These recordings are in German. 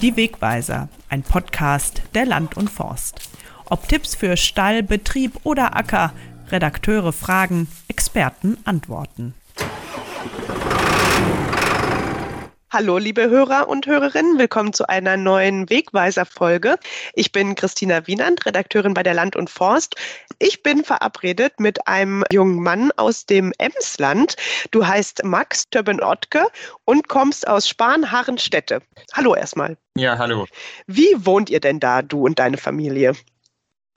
Die Wegweiser, ein Podcast der Land und Forst. Ob Tipps für Stall, Betrieb oder Acker, Redakteure fragen, Experten antworten. Hallo, liebe Hörer und Hörerinnen, willkommen zu einer neuen Wegweiser-Folge. Ich bin Christina Wienand, Redakteurin bei der Land und Forst. Ich bin verabredet mit einem jungen Mann aus dem Emsland. Du heißt Max Többen-Ottke und kommst aus Spahn-Harrenstädte. Hallo erstmal. Ja, hallo. Wie wohnt ihr denn da, du und deine Familie?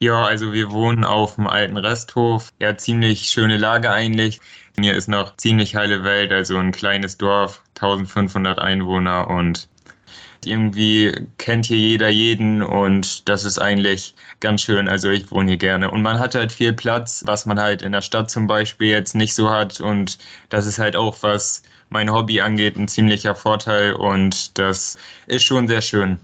Ja, also wir wohnen auf dem alten Resthof. Ja, ziemlich schöne Lage eigentlich. Hier ist noch ziemlich heile Welt, also ein kleines Dorf, 1500 Einwohner und irgendwie kennt hier jeder jeden und das ist eigentlich ganz schön. Also ich wohne hier gerne. Und man hat halt viel Platz, was man halt in der Stadt zum Beispiel jetzt nicht so hat. Und das ist halt auch, was mein Hobby angeht, ein ziemlicher Vorteil und das ist schon sehr schön.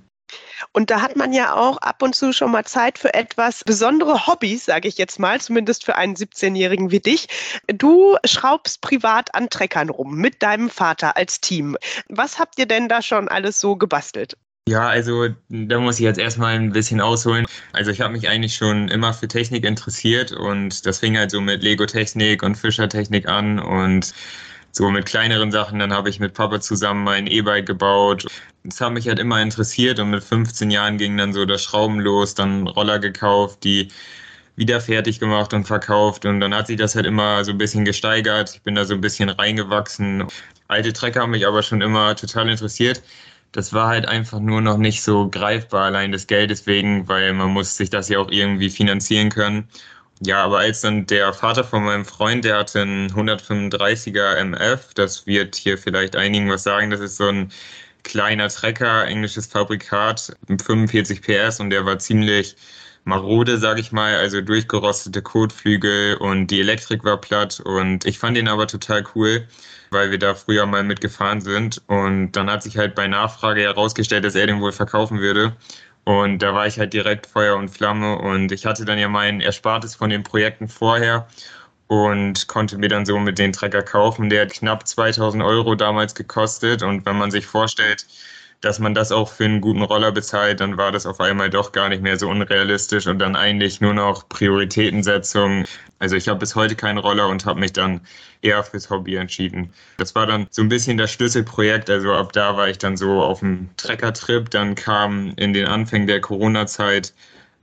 Und da hat man ja auch ab und zu schon mal Zeit für etwas besondere Hobbys, sage ich jetzt mal, zumindest für einen 17-Jährigen wie dich. Du schraubst privat an Treckern rum mit deinem Vater als Team. Was habt ihr denn da schon alles so gebastelt? Ja, also da muss ich jetzt erstmal ein bisschen ausholen. Also ich habe mich eigentlich schon immer für Technik interessiert und das fing halt so mit Lego-Technik und Fischer-Technik an und so mit kleineren Sachen, dann habe ich mit Papa zusammen mein E-Bike gebaut. Das hat mich halt immer interessiert und mit 15 Jahren ging dann so das Schrauben los, dann Roller gekauft, die wieder fertig gemacht und verkauft und dann hat sich das halt immer so ein bisschen gesteigert. Ich bin da so ein bisschen reingewachsen. Alte Trecker haben mich aber schon immer total interessiert. Das war halt einfach nur noch nicht so greifbar, allein des Geldes wegen, weil man muss sich das ja auch irgendwie finanzieren können. Ja, aber als dann der Vater von meinem Freund, der hatte einen 135er MF, das wird hier vielleicht einigen was sagen, das ist so ein kleiner Trecker, englisches Fabrikat, 45 PS und der war ziemlich marode, sag ich mal, also durchgerostete Kotflügel und die Elektrik war platt und ich fand den aber total cool, weil wir da früher mal mitgefahren sind. Und dann hat sich halt bei Nachfrage herausgestellt, dass er den wohl verkaufen würde und da war ich halt direkt Feuer und Flamme und ich hatte dann ja mein Erspartes von den Projekten vorher und konnte mir dann so mit den Trecker kaufen. Der hat knapp 2000 Euro damals gekostet und wenn man sich vorstellt, dass man das auch für einen guten Roller bezahlt, dann war das auf einmal doch gar nicht mehr so unrealistisch und dann eigentlich nur noch Prioritätensetzung. Also ich habe bis heute keinen Roller und habe mich dann eher fürs Hobby entschieden. Das war dann so ein bisschen das Schlüsselprojekt. Also ab da war ich dann so auf dem Treckertrip. Dann kam in den Anfängen der Corona-Zeit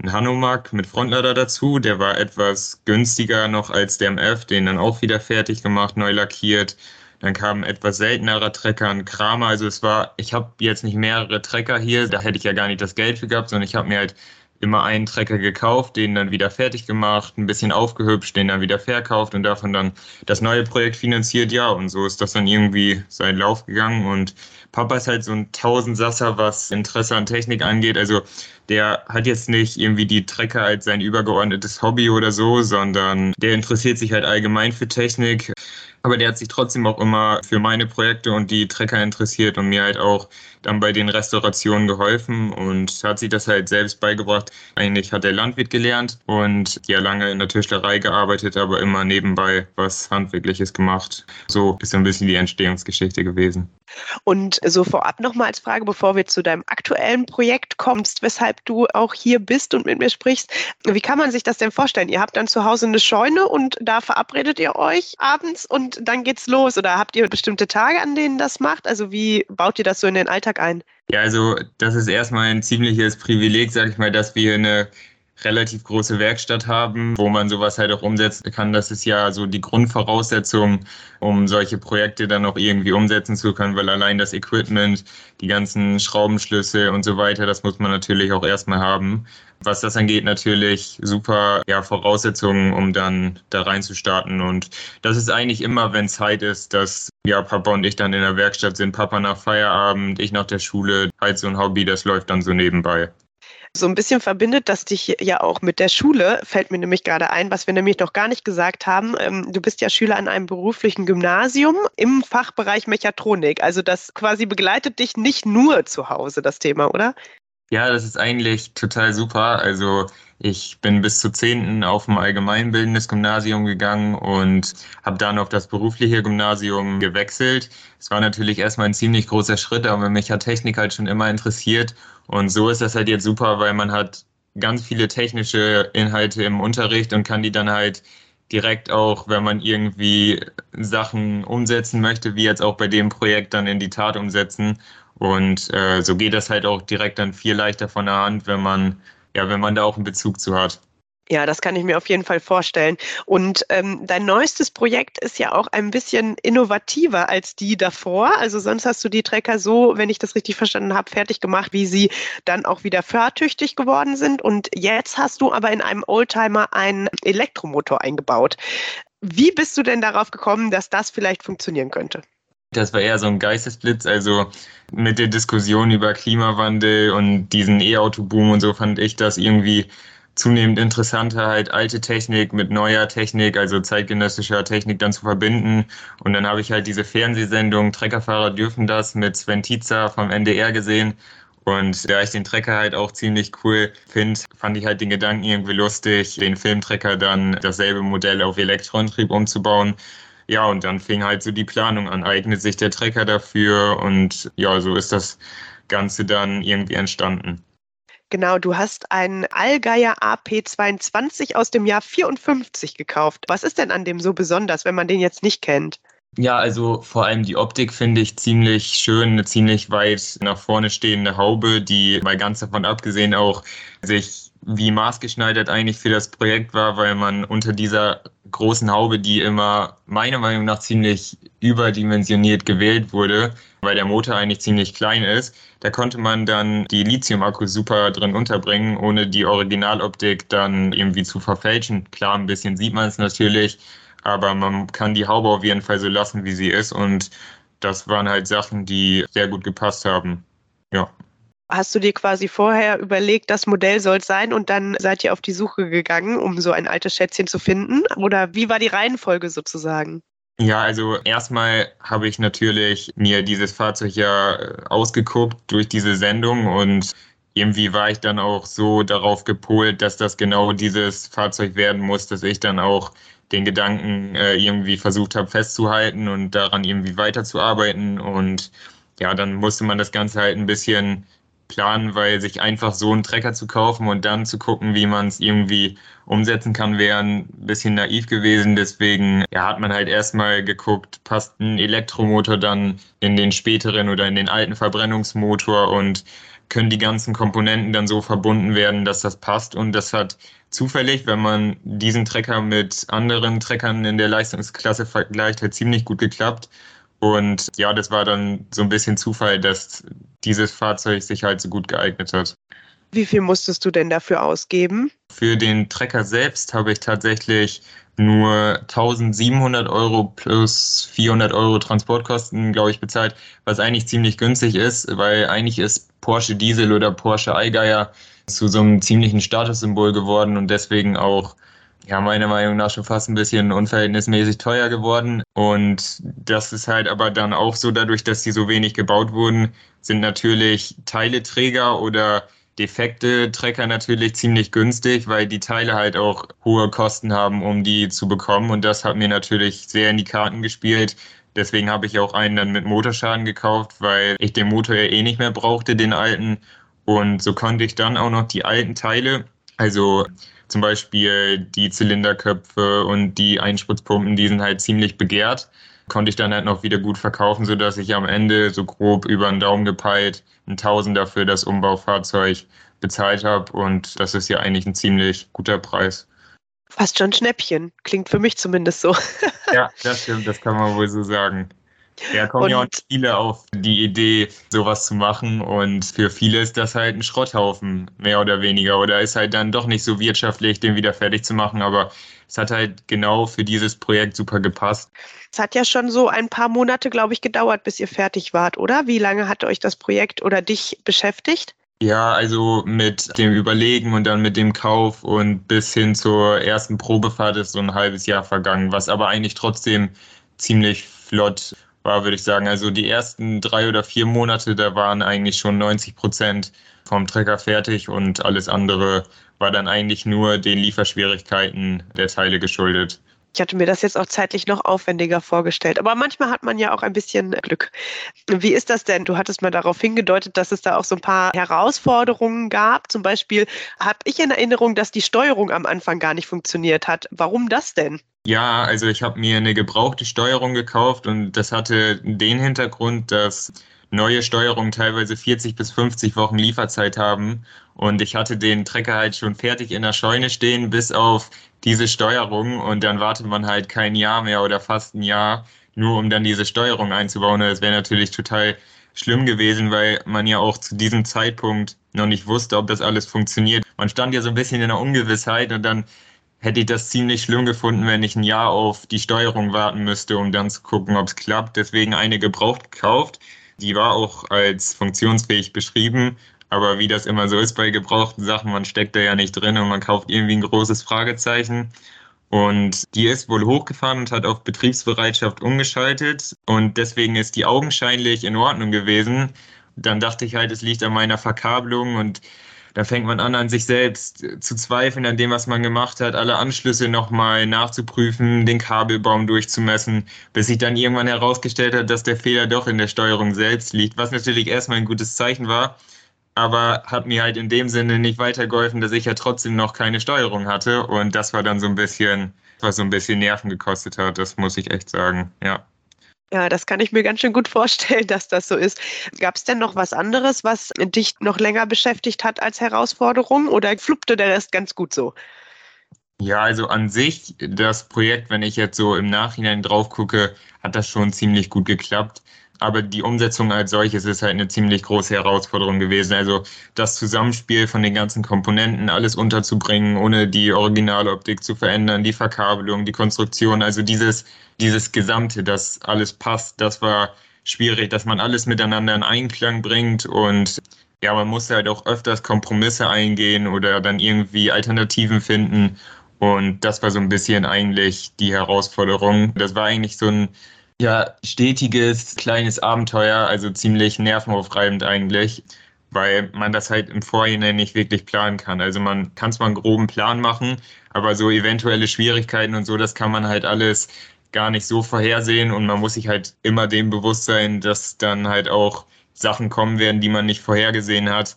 ein Hanomag mit Frontlader dazu. Der war etwas günstiger noch als der MF, den dann auch wieder fertig gemacht, neu lackiert. Dann kam ein etwas seltenerer Trecker, ein Kramer. Also es war, ich habe jetzt nicht mehrere Trecker hier, da hätte ich ja gar nicht das Geld für gehabt, sondern ich habe mir halt immer einen Trecker gekauft, den dann wieder fertig gemacht, ein bisschen aufgehübscht, den dann wieder verkauft und davon dann das neue Projekt finanziert. Ja, und so ist das dann irgendwie seinen Lauf gegangen. Und Papa ist halt so ein Tausendsasser, was Interesse an Technik angeht. Also der hat jetzt nicht irgendwie die Trecker als sein übergeordnetes Hobby oder so, sondern der interessiert sich halt allgemein für Technik. Aber der hat sich trotzdem auch immer für meine Projekte und die Trecker interessiert und mir halt auch dann bei den Restaurationen geholfen und hat sich das halt selbst beigebracht. Eigentlich hat er Landwirt gelernt und ja lange in der Tischlerei gearbeitet, aber immer nebenbei was Handwerkliches gemacht. So ist so ein bisschen die Entstehungsgeschichte gewesen. Und so vorab nochmal als Frage, bevor wir zu deinem aktuellen Projekt kommst, weshalb du auch hier bist und mit mir sprichst. Wie kann man sich das denn vorstellen? Ihr habt dann zu Hause eine Scheune und da verabredet ihr euch abends und dann geht's los? Oder habt ihr bestimmte Tage, an denen das macht? Also wie baut ihr das so in den Alltag ein? Ja, also das ist erstmal ein ziemliches Privileg, sag ich mal, dass wir eine relativ große Werkstatt haben, wo man sowas halt auch umsetzen kann. Das ist ja so die Grundvoraussetzung, um solche Projekte dann auch irgendwie umsetzen zu können, weil allein das Equipment, die ganzen Schraubenschlüssel und so weiter, das muss man natürlich auch erstmal haben. Was das angeht, natürlich super ja, Voraussetzungen, um dann da reinzustarten. Und das ist eigentlich immer, wenn Zeit ist, dass ja, Papa und ich dann in der Werkstatt sind, Papa nach Feierabend, ich nach der Schule, halt so ein Hobby, das läuft dann so nebenbei. So ein bisschen verbindet das dich ja auch mit der Schule, fällt mir nämlich gerade ein, was wir nämlich noch gar nicht gesagt haben. Ähm, du bist ja Schüler an einem beruflichen Gymnasium im Fachbereich Mechatronik. Also das quasi begleitet dich nicht nur zu Hause, das Thema, oder? Ja, das ist eigentlich total super. Also ich bin bis zur 10. auf ein allgemeinbildendes Gymnasium gegangen und habe dann auf das berufliche Gymnasium gewechselt. Es war natürlich erstmal ein ziemlich großer Schritt, aber mich hat Technik halt schon immer interessiert. Und so ist das halt jetzt super, weil man hat ganz viele technische Inhalte im Unterricht und kann die dann halt direkt auch, wenn man irgendwie Sachen umsetzen möchte, wie jetzt auch bei dem Projekt, dann in die Tat umsetzen. Und äh, so geht das halt auch direkt dann viel leichter von der Hand, wenn man, ja, wenn man da auch einen Bezug zu hat. Ja, das kann ich mir auf jeden Fall vorstellen. Und ähm, dein neuestes Projekt ist ja auch ein bisschen innovativer als die davor. Also sonst hast du die Trecker so, wenn ich das richtig verstanden habe, fertig gemacht, wie sie dann auch wieder fahrtüchtig geworden sind. Und jetzt hast du aber in einem Oldtimer einen Elektromotor eingebaut. Wie bist du denn darauf gekommen, dass das vielleicht funktionieren könnte? Das war eher so ein Geistesblitz. Also mit der Diskussion über Klimawandel und diesen E-Auto-Boom und so fand ich das irgendwie zunehmend interessanter, halt alte Technik mit neuer Technik, also zeitgenössischer Technik dann zu verbinden. Und dann habe ich halt diese Fernsehsendung Treckerfahrer dürfen das mit Sven Tietzer vom NDR gesehen. Und da ich den Trecker halt auch ziemlich cool finde, fand ich halt den Gedanken irgendwie lustig, den Filmtrecker dann dasselbe Modell auf Elektronentrieb umzubauen. Ja, und dann fing halt so die Planung an, eignet sich der Trecker dafür und ja, so ist das Ganze dann irgendwie entstanden. Genau, du hast einen Allgeier AP22 aus dem Jahr 54 gekauft. Was ist denn an dem so besonders, wenn man den jetzt nicht kennt? Ja, also vor allem die Optik finde ich ziemlich schön, eine ziemlich weit nach vorne stehende Haube, die mal ganz davon abgesehen auch sich wie maßgeschneidert eigentlich für das Projekt war, weil man unter dieser großen Haube, die immer meiner Meinung nach ziemlich überdimensioniert gewählt wurde, weil der Motor eigentlich ziemlich klein ist, da konnte man dann die Lithium-Akkus super drin unterbringen, ohne die Originaloptik dann irgendwie zu verfälschen. Klar, ein bisschen sieht man es natürlich, aber man kann die Haube auf jeden Fall so lassen, wie sie ist und das waren halt Sachen, die sehr gut gepasst haben. Hast du dir quasi vorher überlegt, das Modell soll es sein und dann seid ihr auf die Suche gegangen, um so ein altes Schätzchen zu finden? Oder wie war die Reihenfolge sozusagen? Ja, also erstmal habe ich natürlich mir dieses Fahrzeug ja äh, ausgeguckt durch diese Sendung und irgendwie war ich dann auch so darauf gepolt, dass das genau dieses Fahrzeug werden muss, dass ich dann auch den Gedanken äh, irgendwie versucht habe festzuhalten und daran irgendwie weiterzuarbeiten und ja, dann musste man das Ganze halt ein bisschen planen, weil sich einfach so einen Trecker zu kaufen und dann zu gucken, wie man es irgendwie umsetzen kann, wäre ein bisschen naiv gewesen. Deswegen ja, hat man halt erstmal geguckt, passt ein Elektromotor dann in den späteren oder in den alten Verbrennungsmotor und können die ganzen Komponenten dann so verbunden werden, dass das passt. Und das hat zufällig, wenn man diesen Trecker mit anderen Treckern in der Leistungsklasse vergleicht, halt ziemlich gut geklappt. Und ja, das war dann so ein bisschen Zufall, dass dieses Fahrzeug sich halt so gut geeignet hat. Wie viel musstest du denn dafür ausgeben? Für den Trecker selbst habe ich tatsächlich nur 1700 Euro plus 400 Euro Transportkosten, glaube ich, bezahlt, was eigentlich ziemlich günstig ist, weil eigentlich ist Porsche Diesel oder Porsche Allgeier zu so einem ziemlichen Statussymbol geworden und deswegen auch ja, meiner Meinung nach schon fast ein bisschen unverhältnismäßig teuer geworden. Und das ist halt aber dann auch so, dadurch, dass die so wenig gebaut wurden, sind natürlich Teileträger oder defekte Trecker natürlich ziemlich günstig, weil die Teile halt auch hohe Kosten haben, um die zu bekommen. Und das hat mir natürlich sehr in die Karten gespielt. Deswegen habe ich auch einen dann mit Motorschaden gekauft, weil ich den Motor ja eh nicht mehr brauchte, den alten. Und so konnte ich dann auch noch die alten Teile, also zum Beispiel die Zylinderköpfe und die Einspritzpumpen, die sind halt ziemlich begehrt. Konnte ich dann halt noch wieder gut verkaufen, sodass ich am Ende so grob über den Daumen gepeilt ein Tausender für das Umbaufahrzeug bezahlt habe. Und das ist ja eigentlich ein ziemlich guter Preis. Fast schon Schnäppchen. Klingt für mich zumindest so. ja, das stimmt, das kann man wohl so sagen. Ja, kommen und ja auch viele auf die Idee, sowas zu machen. Und für viele ist das halt ein Schrotthaufen, mehr oder weniger. Oder ist halt dann doch nicht so wirtschaftlich, den wieder fertig zu machen. Aber es hat halt genau für dieses Projekt super gepasst. Es hat ja schon so ein paar Monate, glaube ich, gedauert, bis ihr fertig wart, oder? Wie lange hat euch das Projekt oder dich beschäftigt? Ja, also mit dem Überlegen und dann mit dem Kauf und bis hin zur ersten Probefahrt ist so ein halbes Jahr vergangen, was aber eigentlich trotzdem ziemlich flott war, würde ich sagen. Also die ersten drei oder vier Monate, da waren eigentlich schon 90 Prozent vom Trecker fertig und alles andere war dann eigentlich nur den Lieferschwierigkeiten der Teile geschuldet. Ich hatte mir das jetzt auch zeitlich noch aufwendiger vorgestellt. Aber manchmal hat man ja auch ein bisschen Glück. Wie ist das denn? Du hattest mal darauf hingedeutet, dass es da auch so ein paar Herausforderungen gab. Zum Beispiel habe ich in Erinnerung, dass die Steuerung am Anfang gar nicht funktioniert hat. Warum das denn? Ja, also ich habe mir eine gebrauchte Steuerung gekauft und das hatte den Hintergrund, dass neue Steuerungen teilweise 40 bis 50 Wochen Lieferzeit haben. Und ich hatte den Trecker halt schon fertig in der Scheune stehen, bis auf diese Steuerung. Und dann wartet man halt kein Jahr mehr oder fast ein Jahr, nur um dann diese Steuerung einzubauen. Das wäre natürlich total schlimm gewesen, weil man ja auch zu diesem Zeitpunkt noch nicht wusste, ob das alles funktioniert. Man stand ja so ein bisschen in der Ungewissheit und dann hätte ich das ziemlich schlimm gefunden, wenn ich ein Jahr auf die Steuerung warten müsste, um dann zu gucken, ob es klappt. Deswegen eine gebraucht gekauft. Die war auch als funktionsfähig beschrieben, aber wie das immer so ist bei gebrauchten Sachen, man steckt da ja nicht drin und man kauft irgendwie ein großes Fragezeichen. Und die ist wohl hochgefahren und hat auf Betriebsbereitschaft umgeschaltet. Und deswegen ist die augenscheinlich in Ordnung gewesen. Dann dachte ich halt, es liegt an meiner Verkabelung und da fängt man an, an sich selbst zu zweifeln, an dem, was man gemacht hat, alle Anschlüsse nochmal nachzuprüfen, den Kabelbaum durchzumessen, bis sich dann irgendwann herausgestellt hat, dass der Fehler doch in der Steuerung selbst liegt, was natürlich erstmal ein gutes Zeichen war, aber hat mir halt in dem Sinne nicht weitergeholfen, dass ich ja trotzdem noch keine Steuerung hatte und das war dann so ein bisschen, was so ein bisschen Nerven gekostet hat, das muss ich echt sagen, ja. Ja, das kann ich mir ganz schön gut vorstellen, dass das so ist. Gab es denn noch was anderes, was dich noch länger beschäftigt hat als Herausforderung oder fluppte der Rest ganz gut so? Ja, also an sich, das Projekt, wenn ich jetzt so im Nachhinein drauf gucke, hat das schon ziemlich gut geklappt aber die Umsetzung als solches ist halt eine ziemlich große Herausforderung gewesen. Also das Zusammenspiel von den ganzen Komponenten, alles unterzubringen, ohne die Originaloptik zu verändern, die Verkabelung, die Konstruktion, also dieses, dieses Gesamte, dass alles passt, das war schwierig, dass man alles miteinander in Einklang bringt und ja, man musste halt auch öfters Kompromisse eingehen oder dann irgendwie Alternativen finden. Und das war so ein bisschen eigentlich die Herausforderung. Das war eigentlich so ein ja, stetiges, kleines Abenteuer, also ziemlich nervenaufreibend eigentlich, weil man das halt im Vorhinein nicht wirklich planen kann. Also man kann zwar einen groben Plan machen, aber so eventuelle Schwierigkeiten und so, das kann man halt alles gar nicht so vorhersehen und man muss sich halt immer dem bewusst sein, dass dann halt auch Sachen kommen werden, die man nicht vorhergesehen hat.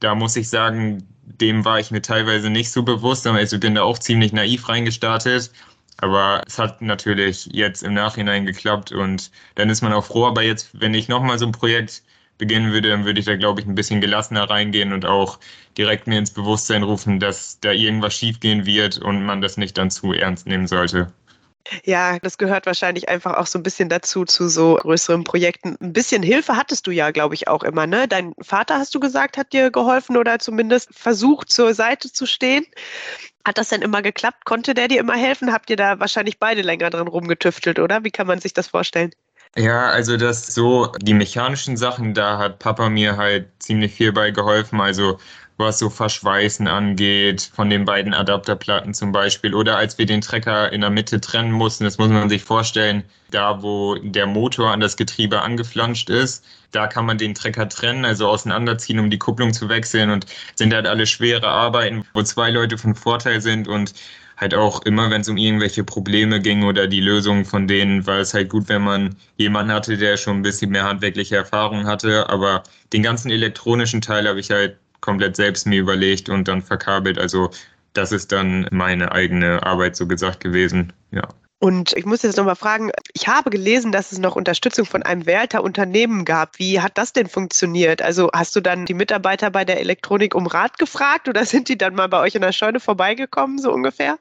Da muss ich sagen, dem war ich mir teilweise nicht so bewusst, aber ich bin da auch ziemlich naiv reingestartet aber es hat natürlich jetzt im Nachhinein geklappt und dann ist man auch froh. Aber jetzt, wenn ich nochmal so ein Projekt beginnen würde, dann würde ich da, glaube ich, ein bisschen gelassener reingehen und auch direkt mir ins Bewusstsein rufen, dass da irgendwas schiefgehen wird und man das nicht dann zu ernst nehmen sollte. Ja, das gehört wahrscheinlich einfach auch so ein bisschen dazu, zu so größeren Projekten. Ein bisschen Hilfe hattest du ja, glaube ich, auch immer, ne? Dein Vater, hast du gesagt, hat dir geholfen oder zumindest versucht, zur Seite zu stehen. Hat das denn immer geklappt? Konnte der dir immer helfen? Habt ihr da wahrscheinlich beide länger dran rumgetüftelt, oder? Wie kann man sich das vorstellen? Ja, also das so, die mechanischen Sachen, da hat Papa mir halt ziemlich viel bei geholfen. Also was so Verschweißen angeht, von den beiden Adapterplatten zum Beispiel. Oder als wir den Trecker in der Mitte trennen mussten, das muss man sich vorstellen, da wo der Motor an das Getriebe angeflanscht ist, da kann man den Trecker trennen, also auseinanderziehen, um die Kupplung zu wechseln und sind halt alle schwere Arbeiten, wo zwei Leute von Vorteil sind und halt auch immer, wenn es um irgendwelche Probleme ging oder die Lösung von denen, war es halt gut, wenn man jemanden hatte, der schon ein bisschen mehr handwerkliche Erfahrung hatte. Aber den ganzen elektronischen Teil habe ich halt komplett selbst mir überlegt und dann verkabelt. Also das ist dann meine eigene Arbeit so gesagt gewesen. Ja. Und ich muss jetzt nochmal fragen, ich habe gelesen, dass es noch Unterstützung von einem Werter Unternehmen gab. Wie hat das denn funktioniert? Also hast du dann die Mitarbeiter bei der Elektronik um Rat gefragt oder sind die dann mal bei euch in der Scheune vorbeigekommen, so ungefähr?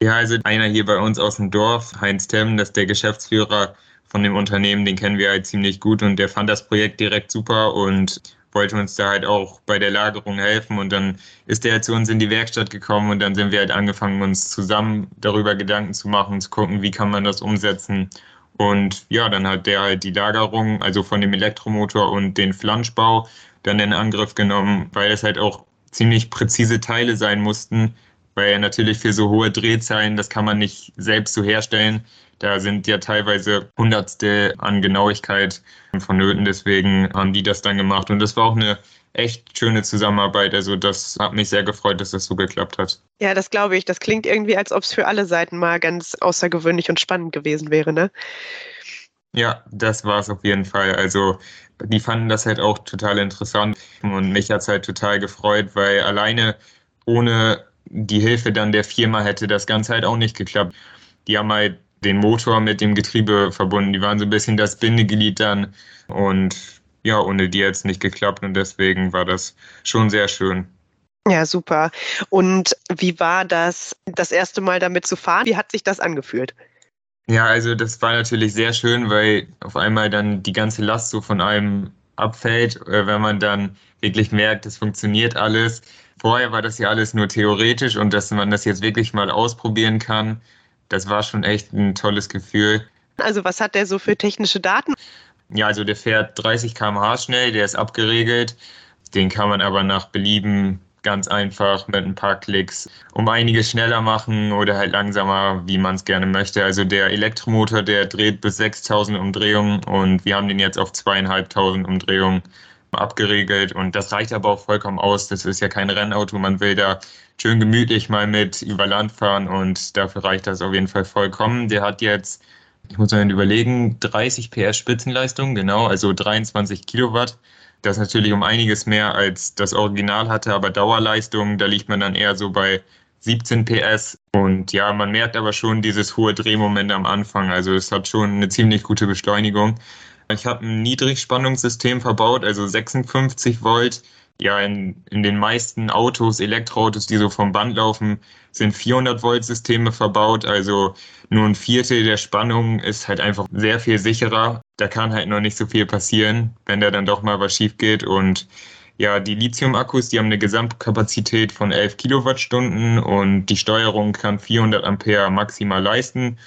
Ja, also einer hier bei uns aus dem Dorf, Heinz Temm, das ist der Geschäftsführer von dem Unternehmen, den kennen wir halt ziemlich gut und der fand das Projekt direkt super und wollte uns da halt auch bei der Lagerung helfen und dann ist der zu uns in die Werkstatt gekommen und dann sind wir halt angefangen, uns zusammen darüber Gedanken zu machen, zu gucken, wie kann man das umsetzen. Und ja, dann hat der halt die Lagerung, also von dem Elektromotor und den Flanschbau dann in Angriff genommen, weil es halt auch ziemlich präzise Teile sein mussten, weil natürlich für so hohe Drehzahlen, das kann man nicht selbst so herstellen. Da sind ja teilweise Hundertstel an Genauigkeit vonnöten. Deswegen haben die das dann gemacht. Und das war auch eine echt schöne Zusammenarbeit. Also das hat mich sehr gefreut, dass das so geklappt hat. Ja, das glaube ich. Das klingt irgendwie, als ob es für alle Seiten mal ganz außergewöhnlich und spannend gewesen wäre, ne? Ja, das war es auf jeden Fall. Also die fanden das halt auch total interessant und mich hat es halt total gefreut, weil alleine ohne die Hilfe dann der Firma hätte das Ganze halt auch nicht geklappt. Die haben halt den Motor mit dem Getriebe verbunden. Die waren so ein bisschen das Bindeglied dann und ja, ohne die jetzt nicht geklappt und deswegen war das schon sehr schön. Ja, super. Und wie war das, das erste Mal damit zu fahren? Wie hat sich das angefühlt? Ja, also das war natürlich sehr schön, weil auf einmal dann die ganze Last so von einem abfällt, äh, wenn man dann wirklich merkt, es funktioniert alles. Vorher war das ja alles nur theoretisch und dass man das jetzt wirklich mal ausprobieren kann, das war schon echt ein tolles Gefühl. Also was hat der so für technische Daten? Ja, also der fährt 30 km/h schnell, der ist abgeregelt. Den kann man aber nach Belieben ganz einfach mit ein paar Klicks um einiges schneller machen oder halt langsamer, wie man es gerne möchte. Also der Elektromotor, der dreht bis 6000 Umdrehungen und wir haben den jetzt auf zweieinhalbtausend Umdrehungen abgeregelt und das reicht aber auch vollkommen aus. Das ist ja kein Rennauto, man will da schön gemütlich mal mit über Land fahren und dafür reicht das auf jeden Fall vollkommen. Der hat jetzt, ich muss mal überlegen, 30 PS Spitzenleistung, genau, also 23 Kilowatt. Das ist natürlich um einiges mehr als das Original hatte, aber Dauerleistung, da liegt man dann eher so bei 17 PS. Und ja, man merkt aber schon dieses hohe Drehmoment am Anfang. Also es hat schon eine ziemlich gute Beschleunigung. Ich habe ein Niedrigspannungssystem verbaut, also 56 Volt. Ja, in, in den meisten Autos, Elektroautos, die so vom Band laufen, sind 400 Volt Systeme verbaut. Also nur ein Viertel der Spannung ist halt einfach sehr viel sicherer. Da kann halt noch nicht so viel passieren, wenn da dann doch mal was schief geht. Und ja, die Lithium-Akkus, die haben eine Gesamtkapazität von 11 Kilowattstunden und die Steuerung kann 400 Ampere maximal leisten.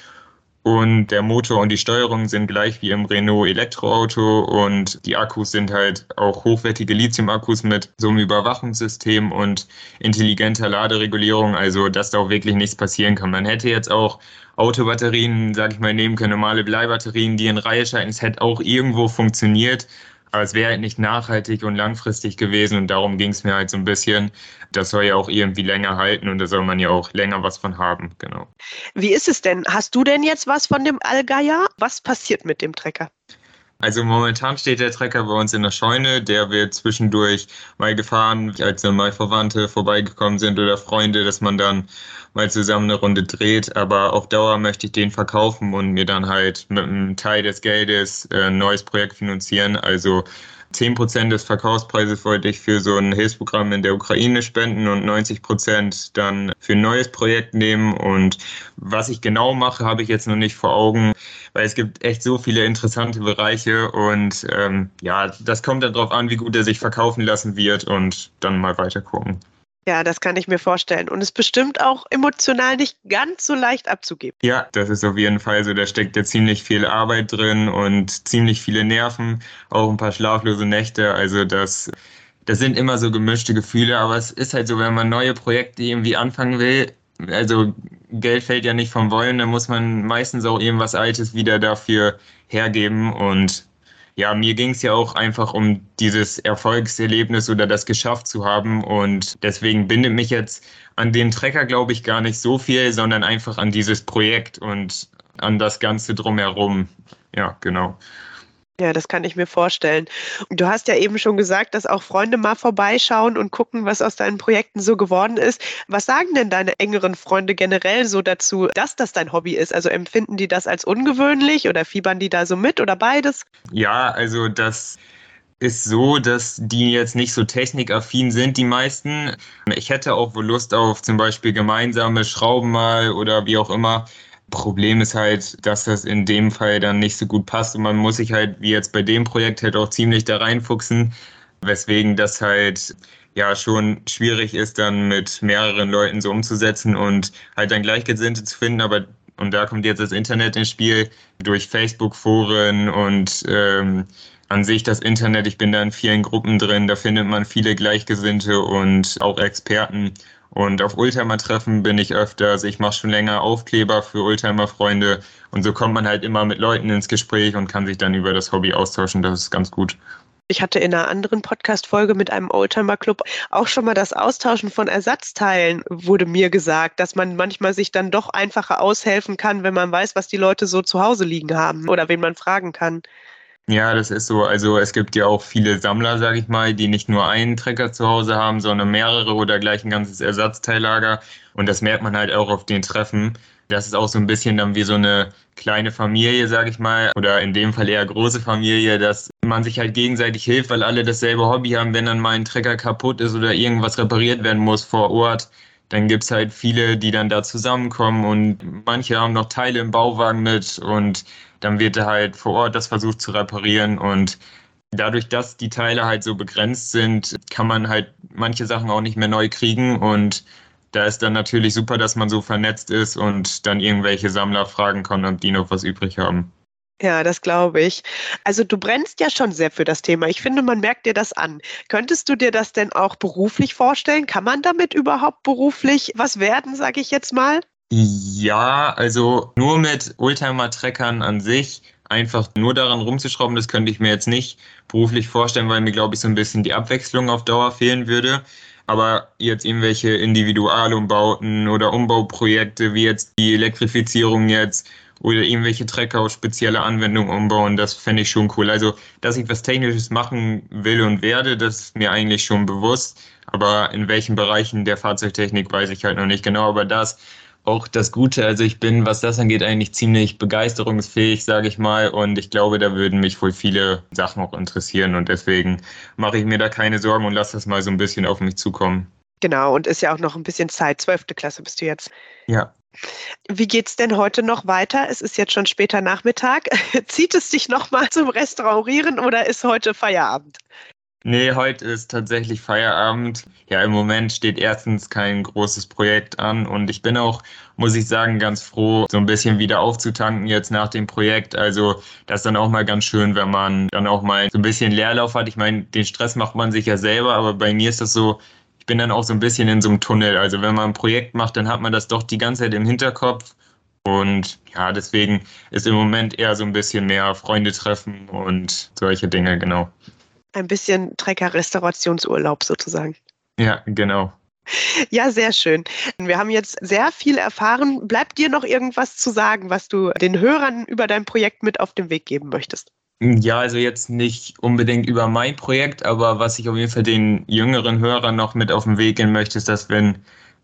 Und der Motor und die Steuerung sind gleich wie im Renault Elektroauto und die Akkus sind halt auch hochwertige Lithium-Akkus mit so einem Überwachungssystem und intelligenter Laderegulierung, also dass da auch wirklich nichts passieren kann. Man hätte jetzt auch Autobatterien, sag ich mal, nehmen können, normale Bleibatterien, die in Reihe schalten. Es hätte auch irgendwo funktioniert, aber es wäre halt nicht nachhaltig und langfristig gewesen und darum ging es mir halt so ein bisschen. Das soll ja auch irgendwie länger halten und da soll man ja auch länger was von haben, genau. Wie ist es denn? Hast du denn jetzt was von dem Allgeier? Was passiert mit dem Trecker? Also momentan steht der Trecker bei uns in der Scheune. Der wird zwischendurch mal gefahren, als dann mal Verwandte vorbeigekommen sind oder Freunde, dass man dann mal zusammen eine Runde dreht. Aber auf Dauer möchte ich den verkaufen und mir dann halt mit einem Teil des Geldes äh, ein neues Projekt finanzieren. Also 10 Prozent des Verkaufspreises wollte ich für so ein Hilfsprogramm in der Ukraine spenden und 90 Prozent dann für ein neues Projekt nehmen. Und was ich genau mache, habe ich jetzt noch nicht vor Augen, weil es gibt echt so viele interessante Bereiche und ähm, ja, das kommt dann darauf an, wie gut er sich verkaufen lassen wird und dann mal weiter gucken. Ja, das kann ich mir vorstellen. Und ist bestimmt auch emotional nicht ganz so leicht abzugeben. Ja, das ist auf jeden Fall so. Da steckt ja ziemlich viel Arbeit drin und ziemlich viele Nerven, auch ein paar schlaflose Nächte. Also das, das sind immer so gemischte Gefühle. Aber es ist halt so, wenn man neue Projekte irgendwie anfangen will, also Geld fällt ja nicht vom Wollen, da muss man meistens auch irgendwas Altes wieder dafür hergeben. Und ja, mir ging es ja auch einfach um dieses Erfolgserlebnis oder das geschafft zu haben. Und deswegen bindet mich jetzt an den Trecker, glaube ich, gar nicht so viel, sondern einfach an dieses Projekt und an das Ganze drumherum. Ja, genau. Ja, das kann ich mir vorstellen. Du hast ja eben schon gesagt, dass auch Freunde mal vorbeischauen und gucken, was aus deinen Projekten so geworden ist. Was sagen denn deine engeren Freunde generell so dazu, dass das dein Hobby ist? Also empfinden die das als ungewöhnlich oder fiebern die da so mit oder beides? Ja, also das ist so, dass die jetzt nicht so technikaffin sind, die meisten. Ich hätte auch wohl Lust auf zum Beispiel gemeinsame Schrauben mal oder wie auch immer. Problem ist halt, dass das in dem Fall dann nicht so gut passt und man muss sich halt, wie jetzt bei dem Projekt, halt auch ziemlich da reinfuchsen, weswegen das halt ja schon schwierig ist, dann mit mehreren Leuten so umzusetzen und halt dann Gleichgesinnte zu finden, aber und da kommt jetzt das Internet ins Spiel durch Facebook-Foren und ähm, an sich das Internet. Ich bin da in vielen Gruppen drin, da findet man viele Gleichgesinnte und auch Experten Und auf Oldtimer-Treffen bin ich öfters. Ich mache schon länger Aufkleber für Oldtimer-Freunde. Und so kommt man halt immer mit Leuten ins Gespräch und kann sich dann über das Hobby austauschen. Das ist ganz gut. Ich hatte in einer anderen Podcast-Folge mit einem Oldtimer-Club auch schon mal das Austauschen von Ersatzteilen, wurde mir gesagt, dass man manchmal sich dann doch einfacher aushelfen kann, wenn man weiß, was die Leute so zu Hause liegen haben oder wen man fragen kann. Ja, das ist so. Also es gibt ja auch viele Sammler, sage ich mal, die nicht nur einen Trecker zu Hause haben, sondern mehrere oder gleich ein ganzes Ersatzteillager. Und das merkt man halt auch auf den Treffen. Das ist auch so ein bisschen dann wie so eine kleine Familie, sage ich mal, oder in dem Fall eher große Familie, dass man sich halt gegenseitig hilft, weil alle dasselbe Hobby haben. Wenn dann mal ein Trecker kaputt ist oder irgendwas repariert werden muss vor Ort, dann gibt es halt viele, die dann da zusammenkommen und manche haben noch Teile im Bauwagen mit und dann wird halt vor Ort das versucht zu reparieren und dadurch, dass die Teile halt so begrenzt sind, kann man halt manche Sachen auch nicht mehr neu kriegen und da ist dann natürlich super, dass man so vernetzt ist und dann irgendwelche Sammler fragen kann, ob die noch was übrig haben. Ja, das glaube ich. Also du brennst ja schon sehr für das Thema. Ich finde, man merkt dir das an. Könntest du dir das denn auch beruflich vorstellen? Kann man damit überhaupt beruflich was werden, sage ich jetzt mal? Ja, also nur mit Oldtimer-Treckern an sich, einfach nur daran rumzuschrauben, das könnte ich mir jetzt nicht beruflich vorstellen, weil mir, glaube ich, so ein bisschen die Abwechslung auf Dauer fehlen würde. Aber jetzt irgendwelche Individualumbauten oder Umbauprojekte, wie jetzt die Elektrifizierung jetzt oder irgendwelche Trecker auf spezielle Anwendungen umbauen, das fände ich schon cool. Also, dass ich was Technisches machen will und werde, das ist mir eigentlich schon bewusst. Aber in welchen Bereichen der Fahrzeugtechnik weiß ich halt noch nicht genau. Aber das auch das Gute. Also ich bin, was das angeht, eigentlich ziemlich begeisterungsfähig, sage ich mal. Und ich glaube, da würden mich wohl viele Sachen auch interessieren. Und deswegen mache ich mir da keine Sorgen und lasse das mal so ein bisschen auf mich zukommen. Genau, und ist ja auch noch ein bisschen Zeit. Zwölfte Klasse bist du jetzt. Ja. Wie geht's denn heute noch weiter? Es ist jetzt schon später Nachmittag. Zieht es dich nochmal zum Restaurieren oder ist heute Feierabend? Nee, heute ist tatsächlich Feierabend. Ja, im Moment steht erstens kein großes Projekt an und ich bin auch, muss ich sagen, ganz froh, so ein bisschen wieder aufzutanken jetzt nach dem Projekt. Also das ist dann auch mal ganz schön, wenn man dann auch mal so ein bisschen Leerlauf hat. Ich meine, den Stress macht man sich ja selber, aber bei mir ist das so, ich bin dann auch so ein bisschen in so einem Tunnel. Also wenn man ein Projekt macht, dann hat man das doch die ganze Zeit im Hinterkopf. Und ja, deswegen ist im Moment eher so ein bisschen mehr Freunde treffen und solche Dinge, genau ein bisschen Trecker-Restaurationsurlaub sozusagen. Ja, genau. Ja, sehr schön. Wir haben jetzt sehr viel erfahren. Bleibt dir noch irgendwas zu sagen, was du den Hörern über dein Projekt mit auf den Weg geben möchtest? Ja, also jetzt nicht unbedingt über mein Projekt, aber was ich auf jeden Fall den jüngeren Hörern noch mit auf den Weg gehen möchte, ist, dass wenn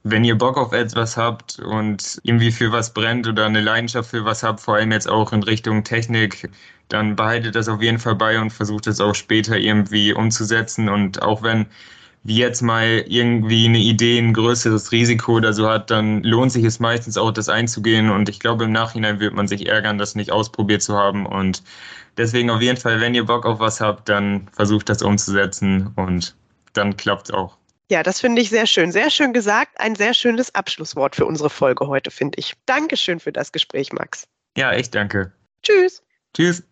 wenn ihr Bock auf etwas habt und irgendwie für was brennt oder eine Leidenschaft für was habt, vor allem jetzt auch in Richtung Technik, dann behaltet das auf jeden Fall bei und versucht es auch später irgendwie umzusetzen. Und auch wenn wie jetzt mal irgendwie eine Idee ein größeres Risiko oder so hat, dann lohnt sich es meistens auch, das einzugehen. Und ich glaube, im Nachhinein wird man sich ärgern, das nicht ausprobiert zu haben. Und deswegen auf jeden Fall, wenn ihr Bock auf was habt, dann versucht das umzusetzen und dann klappt es auch. Ja, das finde ich sehr schön. Sehr schön gesagt. Ein sehr schönes Abschlusswort für unsere Folge heute, finde ich. Dankeschön für das Gespräch, Max. Ja, ich danke. Tschüss. Tschüss.